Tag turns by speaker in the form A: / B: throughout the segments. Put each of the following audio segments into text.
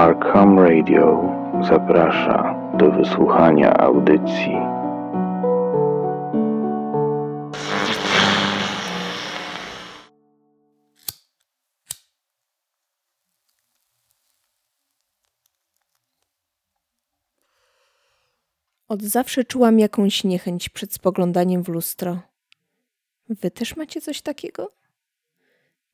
A: Arkham Radio zaprasza do wysłuchania audycji.
B: Od zawsze czułam jakąś niechęć przed spoglądaniem w lustro. Wy też macie coś takiego?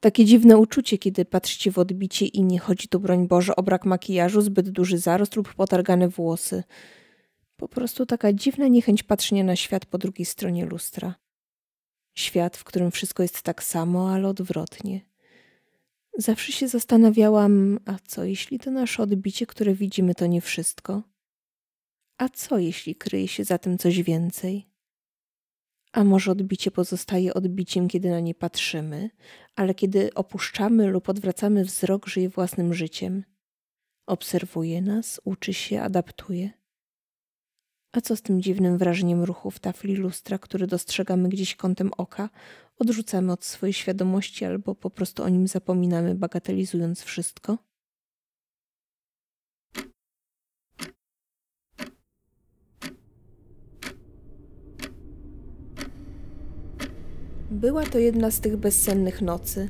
B: Takie dziwne uczucie, kiedy patrzycie w odbicie i nie chodzi tu, broń Boże, o brak makijażu, zbyt duży zarost lub potargane włosy. Po prostu taka dziwna niechęć patrzenia na świat po drugiej stronie lustra. Świat, w którym wszystko jest tak samo, ale odwrotnie. Zawsze się zastanawiałam, a co jeśli to nasze odbicie, które widzimy, to nie wszystko? A co jeśli kryje się za tym coś więcej? A może odbicie pozostaje odbiciem, kiedy na nie patrzymy, ale kiedy opuszczamy lub odwracamy wzrok, żyje własnym życiem. Obserwuje nas, uczy się, adaptuje. A co z tym dziwnym wrażeniem ruchów tafli lustra, który dostrzegamy gdzieś kątem oka, odrzucamy od swojej świadomości albo po prostu o nim zapominamy, bagatelizując wszystko? Była to jedna z tych bezsennych nocy,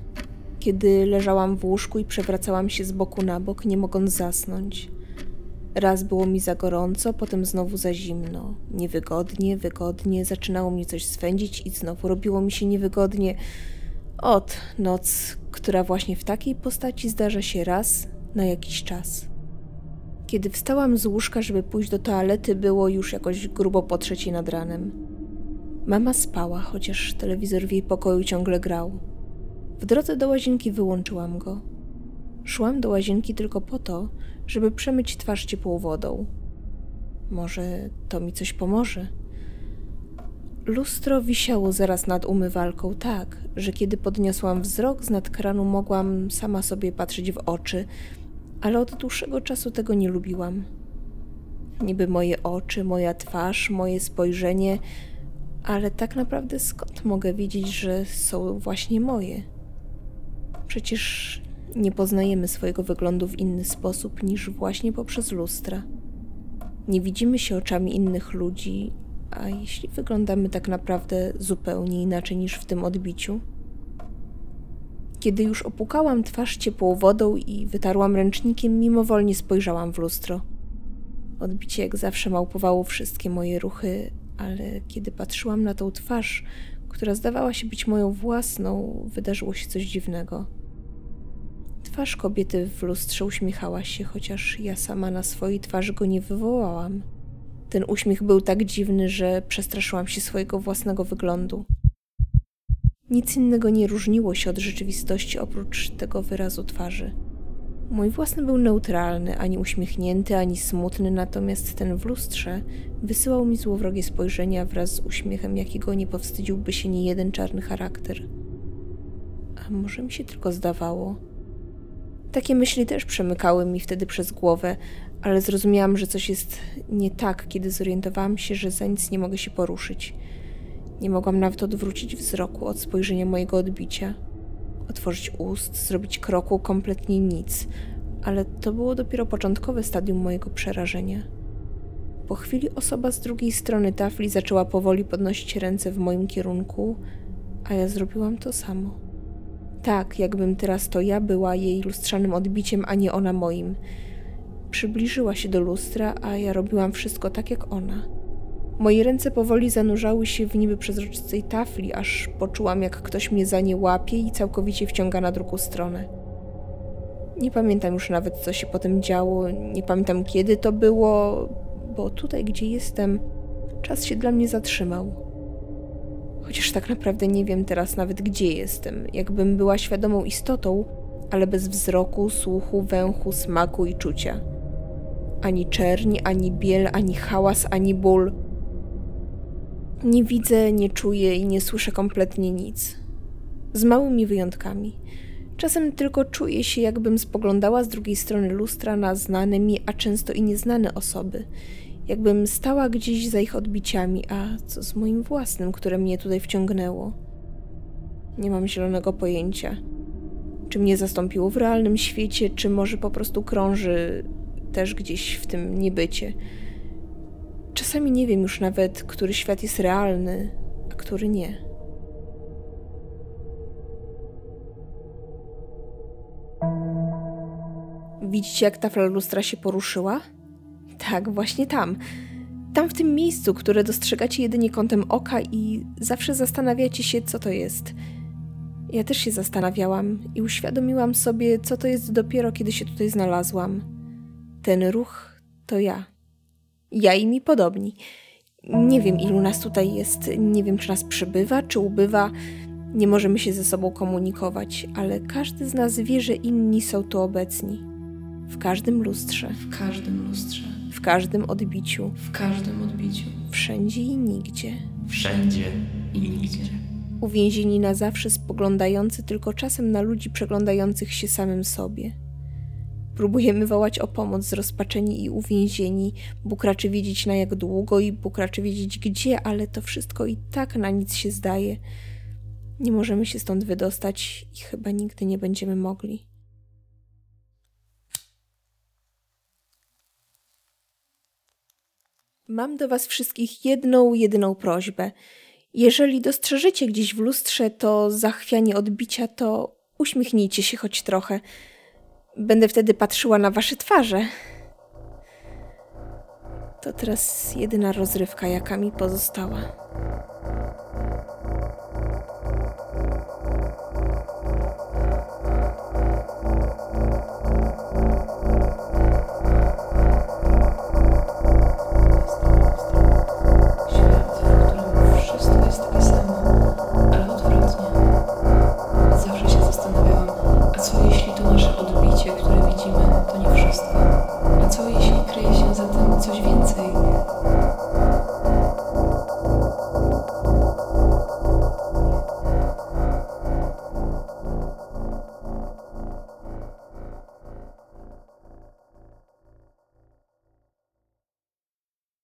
B: kiedy leżałam w łóżku i przewracałam się z boku na bok, nie mogąc zasnąć. Raz było mi za gorąco, potem znowu za zimno. Niewygodnie, wygodnie, zaczynało mnie coś swędzić i znowu robiło mi się niewygodnie. Ot, noc, która właśnie w takiej postaci zdarza się raz na jakiś czas. Kiedy wstałam z łóżka, żeby pójść do toalety, było już jakoś grubo po trzeciej nad ranem. Mama spała, chociaż telewizor w jej pokoju ciągle grał. W drodze do łazienki wyłączyłam go. Szłam do łazienki tylko po to, żeby przemyć twarz ciepłą wodą. Może to mi coś pomoże. Lustro wisiało zaraz nad umywalką tak, że kiedy podniosłam wzrok z nad kranu, mogłam sama sobie patrzeć w oczy, ale od dłuższego czasu tego nie lubiłam. Niby moje oczy, moja twarz, moje spojrzenie ale tak naprawdę skąd mogę wiedzieć, że są właśnie moje? Przecież nie poznajemy swojego wyglądu w inny sposób niż właśnie poprzez lustra. Nie widzimy się oczami innych ludzi, a jeśli wyglądamy tak naprawdę zupełnie inaczej niż w tym odbiciu? Kiedy już opukałam twarz ciepłą wodą i wytarłam ręcznikiem, mimowolnie spojrzałam w lustro. Odbicie jak zawsze małpowało wszystkie moje ruchy, ale kiedy patrzyłam na tą twarz, która zdawała się być moją własną, wydarzyło się coś dziwnego. Twarz kobiety w lustrze uśmiechała się, chociaż ja sama na swojej twarzy go nie wywołałam. Ten uśmiech był tak dziwny, że przestraszyłam się swojego własnego wyglądu. Nic innego nie różniło się od rzeczywistości oprócz tego wyrazu twarzy. Mój własny był neutralny, ani uśmiechnięty, ani smutny, natomiast ten w lustrze wysyłał mi złowrogie spojrzenia wraz z uśmiechem, jakiego nie powstydziłby się nie jeden czarny charakter. A może mi się tylko zdawało? Takie myśli też przemykały mi wtedy przez głowę, ale zrozumiałam, że coś jest nie tak, kiedy zorientowałam się, że za nic nie mogę się poruszyć. Nie mogłam nawet odwrócić wzroku od spojrzenia mojego odbicia otworzyć ust, zrobić kroku, kompletnie nic, ale to było dopiero początkowe stadium mojego przerażenia. Po chwili osoba z drugiej strony tafli zaczęła powoli podnosić ręce w moim kierunku, a ja zrobiłam to samo. Tak, jakbym teraz to ja była jej lustrzanym odbiciem, a nie ona moim. Przybliżyła się do lustra, a ja robiłam wszystko tak jak ona. Moje ręce powoli zanurzały się w niby przezroczystej tafli, aż poczułam, jak ktoś mnie za nie łapie i całkowicie wciąga na drugą stronę. Nie pamiętam już nawet, co się potem działo, nie pamiętam kiedy to było, bo tutaj, gdzie jestem, czas się dla mnie zatrzymał. Chociaż tak naprawdę nie wiem teraz nawet, gdzie jestem, jakbym była świadomą istotą, ale bez wzroku, słuchu, węchu, smaku i czucia. Ani czerni, ani biel, ani hałas, ani ból – nie widzę, nie czuję i nie słyszę kompletnie nic. Z małymi wyjątkami. Czasem tylko czuję się, jakbym spoglądała z drugiej strony lustra na znane mi, a często i nieznane osoby. Jakbym stała gdzieś za ich odbiciami, a co z moim własnym, które mnie tutaj wciągnęło? Nie mam zielonego pojęcia. Czy mnie zastąpiło w realnym świecie, czy może po prostu krąży też gdzieś w tym niebycie. Czasami nie wiem już nawet, który świat jest realny, a który nie. Widzicie, jak tafla lustra się poruszyła? Tak, właśnie tam. Tam w tym miejscu, które dostrzegacie jedynie kątem oka i zawsze zastanawiacie się, co to jest. Ja też się zastanawiałam i uświadomiłam sobie, co to jest dopiero, kiedy się tutaj znalazłam. Ten ruch to ja. Ja i mi podobni. Nie wiem, ilu nas tutaj jest, nie wiem, czy nas przybywa, czy ubywa. Nie możemy się ze sobą komunikować, ale każdy z nas wie, że inni są tu obecni. W każdym lustrze,
C: W każdym lustrze,
B: w każdym odbiciu,
C: w każdym odbiciu,
B: wszędzie i nigdzie.
C: wszędzie i nigdzie.
B: Uwięzieni na zawsze, spoglądający tylko czasem na ludzi przeglądających się samym sobie. Próbujemy wołać o pomoc zrozpaczeni i uwięzieni. Bóg raczy wiedzieć na jak długo i Bóg raczy wiedzieć gdzie, ale to wszystko i tak na nic się zdaje. Nie możemy się stąd wydostać i chyba nigdy nie będziemy mogli. Mam do Was wszystkich jedną, jedyną prośbę. Jeżeli dostrzeżycie gdzieś w lustrze to zachwianie odbicia, to uśmiechnijcie się choć trochę. Będę wtedy patrzyła na Wasze twarze. To teraz jedyna rozrywka, jaka mi pozostała.